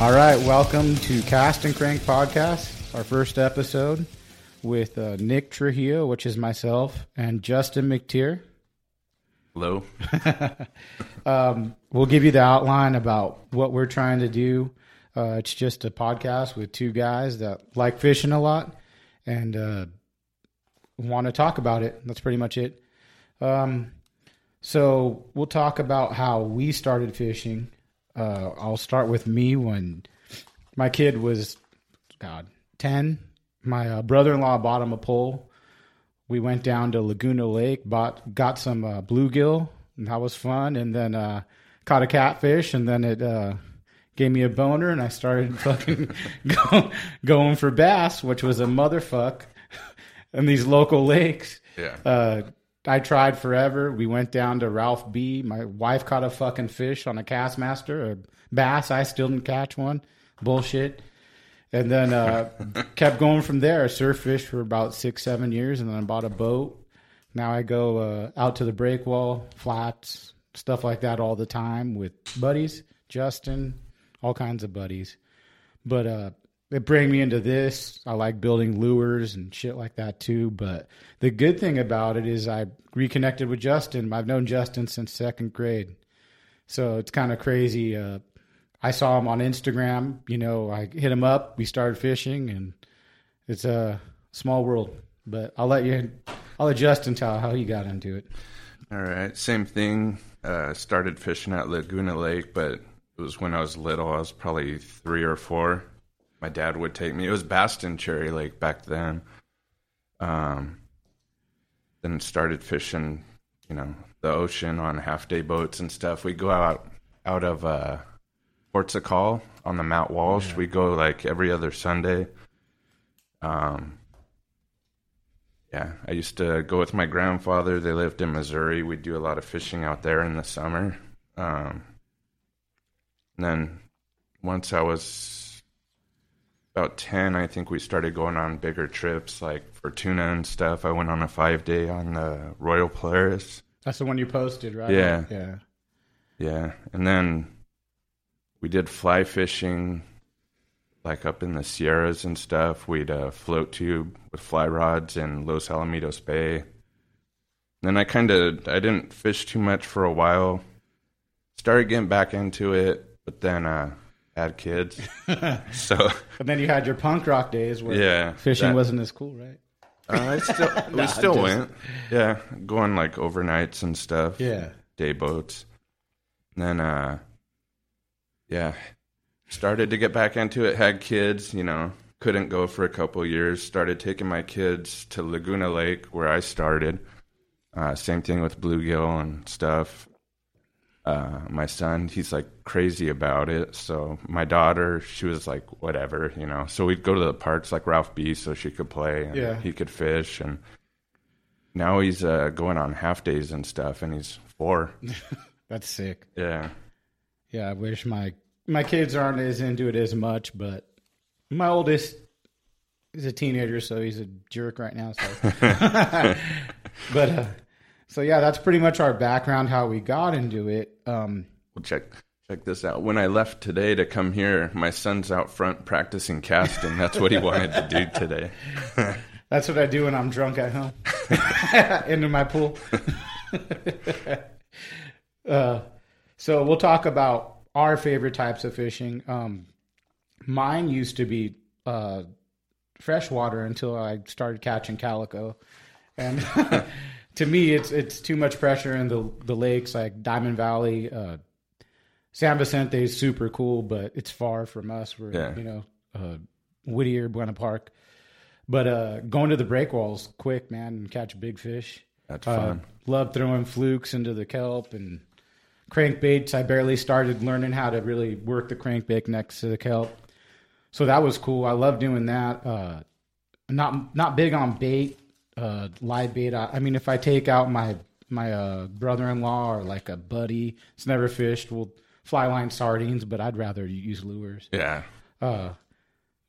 All right, welcome to Cast and Crank Podcast, our first episode with uh, Nick Trujillo, which is myself, and Justin McTeer. Hello. Um, we'll give you the outline about what we're trying to do. Uh, it's just a podcast with two guys that like fishing a lot and uh, want to talk about it. That's pretty much it. Um, so we'll talk about how we started fishing. Uh, I'll start with me when my kid was, God, 10. My uh, brother in law bought him a pole. We went down to Laguna Lake, bought got some uh, bluegill, and that was fun. And then uh, caught a catfish, and then it uh, gave me a boner, and I started fucking go, going for bass, which was a motherfuck in these local lakes. Yeah. I tried forever. We went down to Ralph B. My wife caught a fucking fish on a Kastmaster, a bass. I still didn't catch one. Bullshit. And then uh, kept going from there. I surf fish for about six, seven years, and then I bought a boat. Now I go uh, out to the break wall, flats, stuff like that all the time with buddies, Justin, all kinds of buddies. But uh, it bring me into this. I like building lures and shit like that too. But the good thing about it is I reconnected with Justin. I've known Justin since second grade, so it's kind of crazy. Uh, I saw him on Instagram. You know, I hit him up. We started fishing, and it's a small world. But I'll let you. I'll let Justin tell how he got into it. All right. Same thing. Uh, started fishing at Laguna Lake, but it was when I was little. I was probably three or four. My dad would take me. It was Baston Cherry Lake back then. Um, then started fishing, you know, the ocean on half day boats and stuff. We go out out of uh, Port Sakal on the Mount Walsh. We go like every other Sunday. Um, yeah, I used to go with my grandfather. They lived in Missouri. We'd do a lot of fishing out there in the summer. Um, and then once I was about 10, I think we started going on bigger trips, like for tuna and stuff. I went on a five day on the Royal Polaris. That's the one you posted, right? Yeah. Yeah. Yeah. And then we did fly fishing, like up in the Sierras and stuff. We'd uh, float tube with fly rods in Los Alamitos Bay. Then I kind of I didn't fish too much for a while. Started getting back into it, but then uh, had kids. so But then you had your punk rock days where yeah, fishing that- wasn't as cool, right? Uh, I still we still went. Yeah, going like overnights and stuff. Yeah. day boats. And then uh yeah, started to get back into it, had kids, you know, couldn't go for a couple years, started taking my kids to Laguna Lake where I started. Uh same thing with bluegill and stuff. Uh my son, he's like crazy about it. So my daughter, she was like whatever, you know. So we'd go to the parks like Ralph B so she could play and Yeah. he could fish and now he's uh, going on half days and stuff, and he's four. That's sick. Yeah, Yeah, I wish my my kids aren't as into it as much, but my oldest is a teenager, so he's a jerk right now. So, but uh, so yeah, that's pretty much our background, how we got into it. Um, well, check Check this out. When I left today to come here, my son's out front practicing casting. That's what he wanted to do today. That's what I do when I'm drunk at home. Into my pool. uh, so we'll talk about our favorite types of fishing. Um, mine used to be uh, freshwater until I started catching calico, and to me, it's it's too much pressure in the the lakes like Diamond Valley. Uh, San Vicente is super cool, but it's far from us. We're Yeah. you know uh, Whittier, Buena Park. But uh, going to the breakwalls quick, man, and catch big fish. That's Uh, fun. love throwing flukes into the kelp and crankbaits. I barely started learning how to really work the crankbait next to the kelp, so that was cool. I love doing that. Uh, not not big on bait, uh, live bait. I, I mean, if I take out my my uh, brother-in-law or like a buddy, it's never fished. We'll fly line sardines, but I'd rather use lures. Yeah. Uh,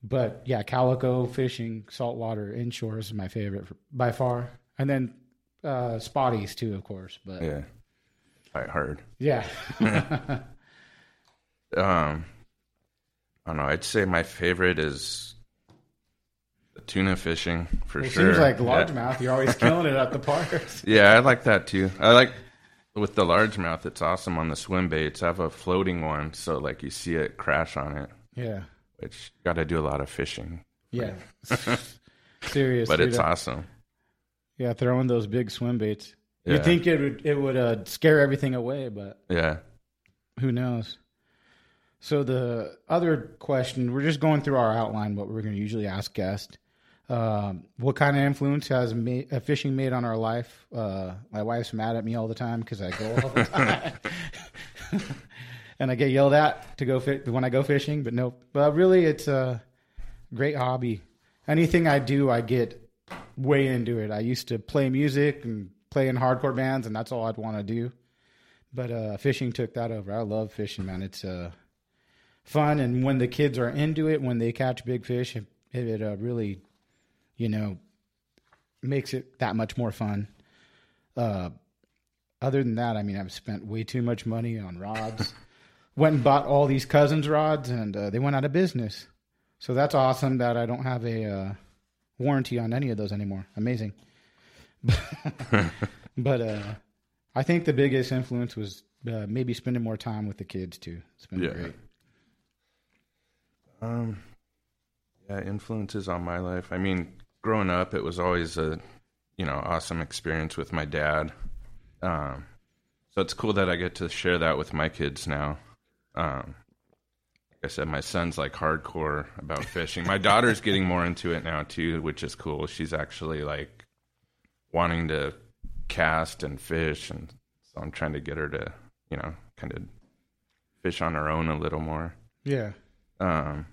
but yeah, calico fishing, saltwater inshore is my favorite for, by far, and then uh, spotties too, of course. But Yeah. Fight hard. yeah, Um, I don't know. I'd say my favorite is tuna fishing for sure. it sure. seems like Yeah. largemouth. You're always killing it at the parks. Yeah, I like that too. I like with the largemouth. It's awesome on the swim baits. I have a floating one, so like you see it crash on it, Yeah, which got to do a lot of fishing. yeah. Serious, But it's awesome. Yeah, throwing those big swim baits. Yeah. You'd think it would it would uh, scare everything away, but Yeah. who knows? So the other question, we're just going through our outline, what we're going to usually ask guests. Um, what kind of influence has ma- uh, fishing made on our life? Uh, my wife's mad at me all the time because I go all the time, and I get yelled at to go fi- when I go fishing. But no, but really, it's a great hobby. Anything I do, I get way into it. I used to play music and play in hardcore bands, and that's all I'd want to do. But uh, fishing took that over. I love fishing, man. It's uh, fun, and when the kids are into it, when they catch big fish, it, it uh, really, you know, makes it that much more fun. Uh, other than that, I mean, I've spent way too much money on rods. went and bought all these cousins rods, and uh, they went out of business. So that's awesome that I don't have a uh, warranty on any of those anymore. Amazing. but uh, I think the biggest influence was uh, maybe spending more time with the kids too. It's been Yeah. great. Um, yeah, influences on my life. I mean, growing up, it was always a, you know, awesome experience with my dad. Um, so it's cool that I get to share that with my kids now. Um, like I said, my son's like hardcore about fishing. My daughter's getting more into it now too, which is cool. She's actually like wanting to cast and fish, and so I'm trying to get her to, you know, kind of fish on her own a little more. Yeah. Um,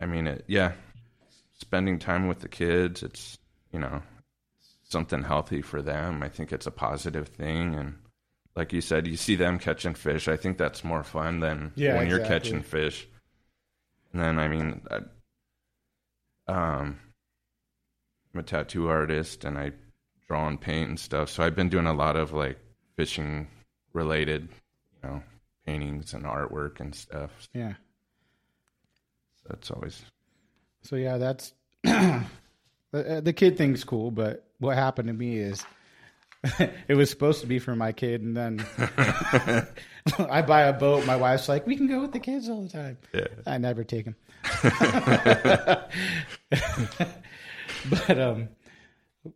I mean, it, yeah, spending time with the kids, it's, you know, something healthy for them. I think it's a positive thing. And like you said, you see them catching fish. I think that's more fun than Yeah, when you're catching fish. And then, I mean, I, um, I'm a tattoo artist and I draw and paint and stuff. So I've been doing a lot of like fishing related, you know, paintings and artwork and stuff. Yeah. So it's always So yeah, that's the, the kid thing's cool, but what happened to me is it was supposed to be for my kid, and then I buy a boat. My wife's like, "We can go with the kids all the time." Yeah. I never take them. but um,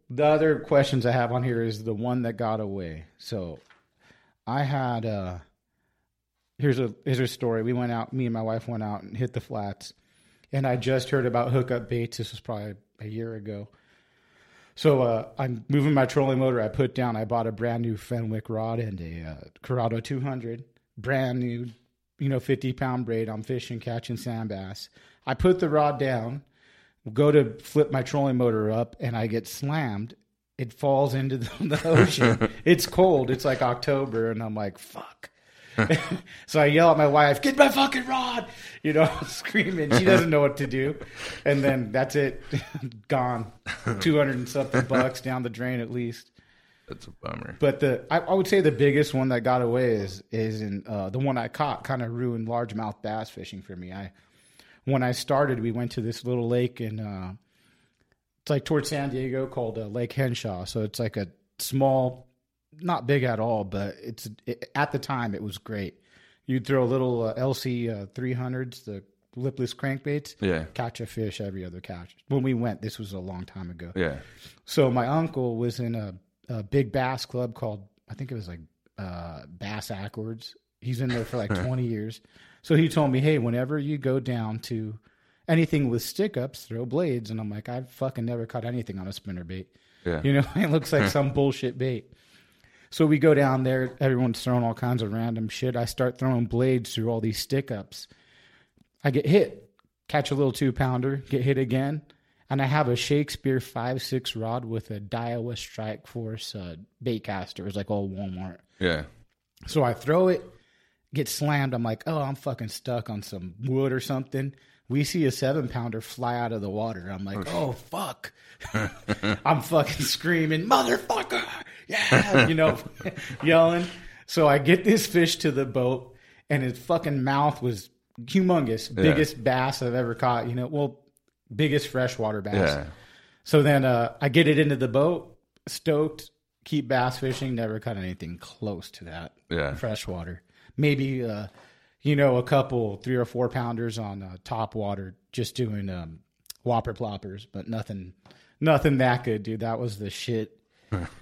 the other questions I have on here is the one that got away. So I had uh, here's a here's a story. We went out. Me and my wife went out and hit the flats, and I just heard about hookup baits. This was probably a year ago. So uh, I'm moving my trolling motor. I put down. I bought a brand new Fenwick rod and a uh, Curado 200, brand new, you know, 50 pound braid. I'm fishing, catching sand bass. I put the rod down, go to flip my trolling motor up, and I get slammed. It falls into the, the ocean. it's cold. It's like October, and I'm like, fuck. so I yell at my wife, "Get my fucking rod!" You know, screaming. She doesn't know what to do, and then that's it, gone. Two hundred and something bucks down the drain at least. That's a bummer. But the I, I would say the biggest one that got away is is in uh, the one I caught kind of ruined largemouth bass fishing for me. I when I started, we went to this little lake in uh, it's like towards San Diego called uh, Lake Henshaw. So it's like a small, not big at all, but it's it, at the time it was great. You'd throw a little uh, LC uh, 300s, the lipless crankbaits, Yeah. catch a fish every other catch. When we went, this was a long time ago. Yeah. So my uncle was in a, a big bass club called I think it was like uh, Bass Accords. He's in there for like 20 years. So he told me, "Hey, whenever you go down to anything with stick ups, throw blades." And I'm like, "I've fucking never caught anything on a spinner bait. Yeah. You know, it looks like some bullshit bait." So we go down there. Everyone's throwing all kinds of random shit. I start throwing blades through all these stick ups. I get hit, catch a little two pounder, get hit again, and I have a Shakespeare five six rod with a Daiwa Strike Force uh, bait caster. It was like all Walmart. Yeah. So I throw it, get slammed. I'm like, oh, I'm fucking stuck on some wood or something. We see a seven pounder fly out of the water. I'm like, oh fuck. I'm fucking screaming, motherfucker. Yeah. You know, yelling. So I get this fish to the boat and his fucking mouth was humongous. Biggest bass I've ever caught. You know, well, biggest freshwater bass. Yeah. So then uh, I get it into the boat, stoked, keep bass fishing, never caught anything close to that. Yeah. Freshwater. Maybe, uh, you know, a couple, three or four pounders on uh, top water, just doing um, whopper ploppers, but nothing, nothing that good, dude. That was the shit.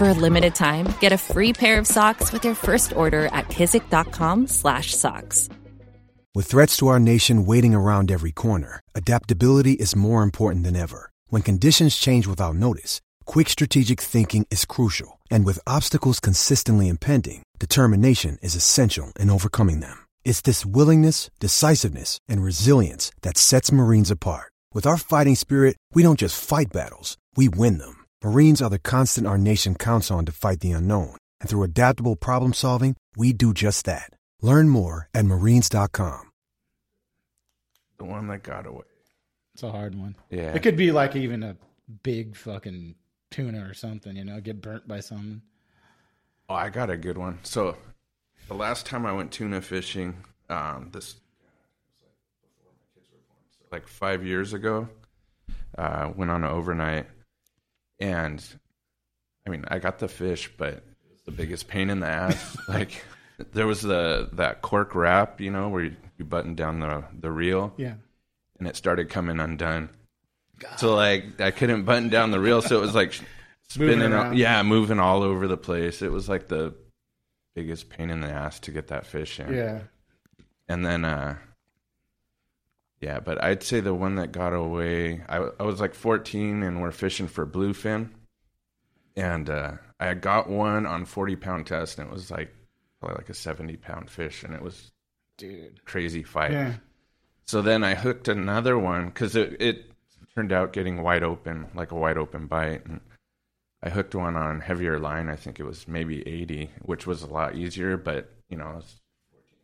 For a limited time, get a free pair of socks with your first order at kizik.com/socks. With threats to our nation waiting around every corner, adaptability is more important than ever. When conditions change without notice, quick strategic thinking is crucial. And with obstacles consistently impending, determination is essential in overcoming them. It's this willingness, decisiveness, and resilience that sets Marines apart. With our fighting spirit, we don't just fight battles, we win them. Marines are the constant our nation counts on to fight the unknown. And through adaptable problem solving, we do just that. Learn more at marines.com. The one that got away. it's a hard one. Yeah. It could be like even a big fucking tuna or something, you know, get burnt by something. Oh, I got a good one. So, the last time I went tuna fishing, um, this like five years ago, uh, went on an overnight, and I mean, I got the fish, but it was the biggest pain in the ass. like, there was the that cork wrap, you know, where you, you button down the the reel, Yeah. and it started coming undone. So like I couldn't button down the reel, so it was like spinning, all, yeah, moving all over the place. It was like the biggest pain in the ass to get that fish in. Yeah. And then, uh, yeah, but I'd say the one that got away, I, I was like 14 and we're fishing for bluefin. And uh, I got one on 40 pound test and it was like probably like a 70 pound fish and it was Dude. crazy fight. Yeah. So then I hooked another one because it, it turned out getting wide open, like a wide open bite. And I hooked one on heavier line. I think it was maybe 80, which was a lot easier, but you know, it's,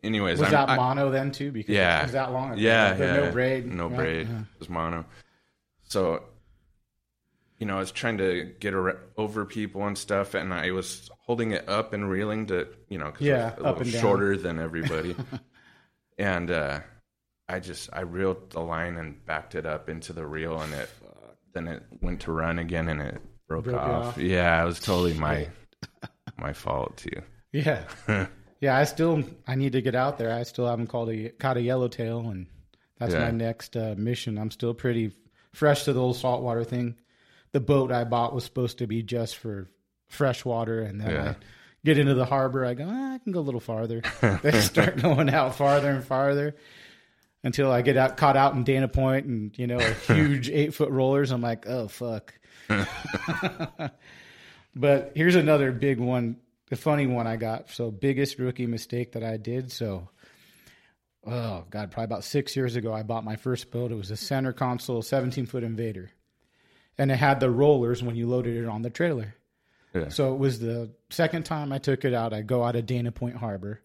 anyways. Was I'm- that I- mono then too? Because yeah. it was that long ago. Yeah, yeah. No braid. No right? braid. Yeah. It was mono. So, you know, I was trying to get over people and stuff, and I was holding it up and reeling to, you know, Yeah, a up little and down. shorter than everybody. and uh, I just I reeled the line and backed it up into the reel, and it then it went to run again, and it broke, Broke off. off. Yeah, it was totally my my fault too. Yeah. yeah, I still I need to get out there. I still haven't called a caught a yellowtail and that's Yeah. my next uh, mission. I'm still pretty fresh to the old saltwater thing. The boat I bought was supposed to be just for freshwater and then Yeah. I get into the harbor, I go, ah, I can go a little farther. they start going out farther and farther until I get out caught out in Dana Point and, you know, a huge eight foot rollers. I'm like, oh fuck. but here's another big one the funny one I got. So biggest rookie mistake that I did. So, oh god, probably about six years ago, I bought my first boat. It was a center console, 17 foot Invader, and it had the rollers when you loaded it on the trailer. Yeah. So it was the second time I took it out. I go out of Dana Point Harbor.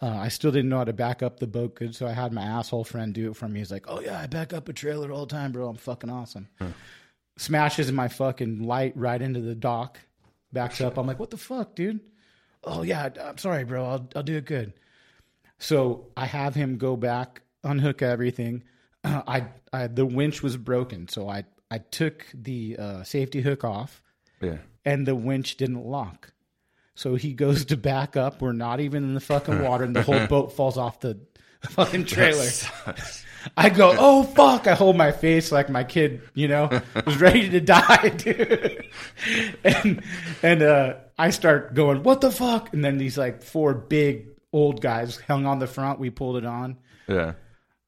Uh, I still didn't know how to back up the boat good, so I had my asshole friend do it for me. He's like, "Oh yeah, I back up a trailer all the time, bro. I'm fucking awesome." Smashes my fucking light right into the dock, backs up. I'm like, "What the fuck, dude?" Oh yeah, I'm sorry, bro. I'll I'll do it good. So I have him go back, unhook everything. I, I the winch was broken, so I I took the uh, safety hook off Yeah. and the winch didn't lock. So he goes to back up. We're not even in the fucking water, and the whole boat falls off the fucking trailer. I go, oh fuck! I hold my face like my kid, you know, was ready to die, dude. and and uh, I start going, what the fuck? And then these like four big old guys hung on the front. We pulled it on Yeah.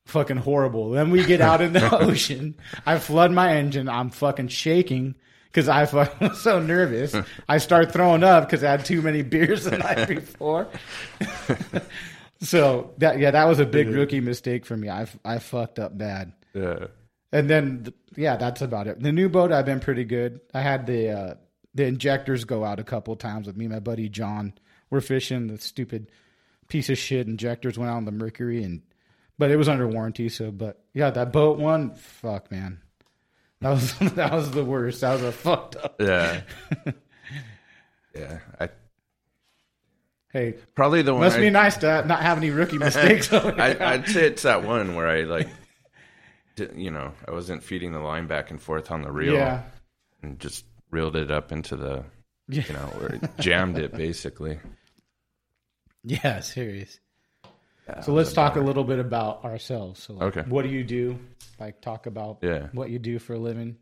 fucking horrible. Then we get out in the ocean. I flood my engine. I'm fucking shaking because I was so nervous. I start throwing up because I had too many beers the night before. So that yeah, that was a big rookie mistake for me. I I fucked up bad. Yeah. And then th- yeah, that's about it. The new boat I've been pretty good. I had the uh, the injectors go out a couple times with me, and my buddy John. We're fishing the stupid piece of shit injectors went out on the Mercury and but it was under warranty. So, but yeah, that boat one, fuck man, that was that was the worst. That was a fucked up. Yeah. yeah. I Hey, probably the one must I, be nice to not have any rookie mistakes. I, I'd say it's that one where I like, you know, I wasn't feeding the line back and forth on the reel yeah, and just reeled it up into the, you know, where jammed it basically. yeah, serious. Yeah, So let's talk a little bit about ourselves. So, like, Okay. what do you do? Like, talk about Yeah. what you do for a living.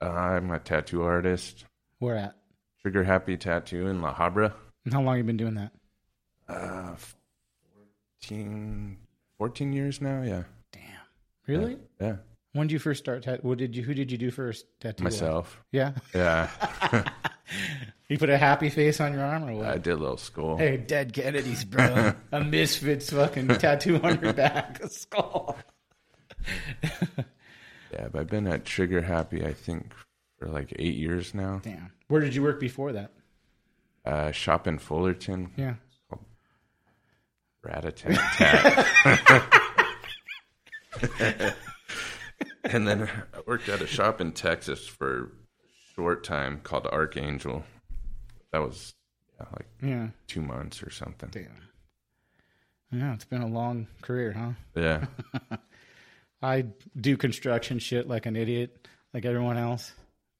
Uh, I'm a tattoo artist. Where at? Trigger Happy Tattoo in La Habra. And How long you been doing that? Uh, 14, 14 years now. Yeah. Damn, really? Yeah. When did you first start? Tat- what did you? Who did you do first? Tattoo. Myself. Yeah. Yeah. You put a happy face on your arm or what? I did a little school. Hey, dead Kennedys, bro. a misfits fucking tattoo on your back, a skull. Yeah, but I've been at Trigger Happy, I think, for like eight years now. Damn. Where did you work before that? Uh, shop in Fullerton. Yeah. Rat-a-tat-tat. and then I worked at a shop in Texas for a short time called Archangel. That was yeah, like Yeah. two months or something. Damn. Yeah, it's been a long career, huh? Yeah. I do construction shit like an idiot, like everyone else.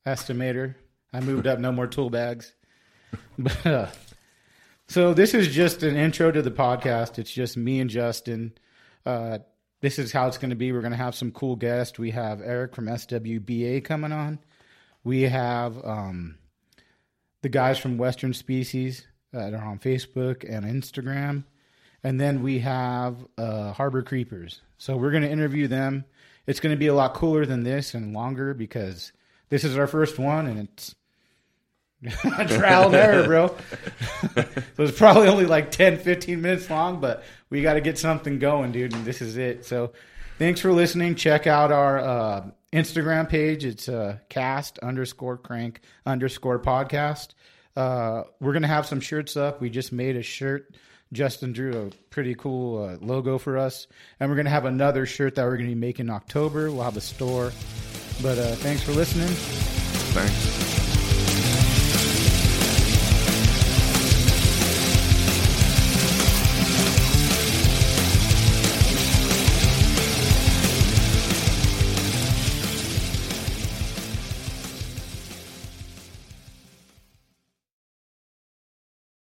Estimator. I moved up, no more tool bags. But, uh, so this is just an intro to the podcast. It's just me and Justin. Uh, this is how it's going to be. We're going to have some cool guests. We have Eric from SWBA coming on. We have um, the guys from Western Species that are on Facebook and Instagram. And then we have uh, Harbor Creepers. So we're going to interview them. It's going to be a lot cooler than this and longer because this is our first one and it's trial and error, bro. so it's probably only like 10, 15 minutes long, but we got to get something going, dude. And this is it. So thanks for listening. Check out our uh, Instagram page. It's uh, cast underscore crank underscore podcast. Uh, we're going to have some shirts up. We just made a shirt. Justin drew a pretty cool uh, logo for us. And we're going to have another shirt that we're going to be making in October. We'll have a store. But uh, thanks for listening. Thanks.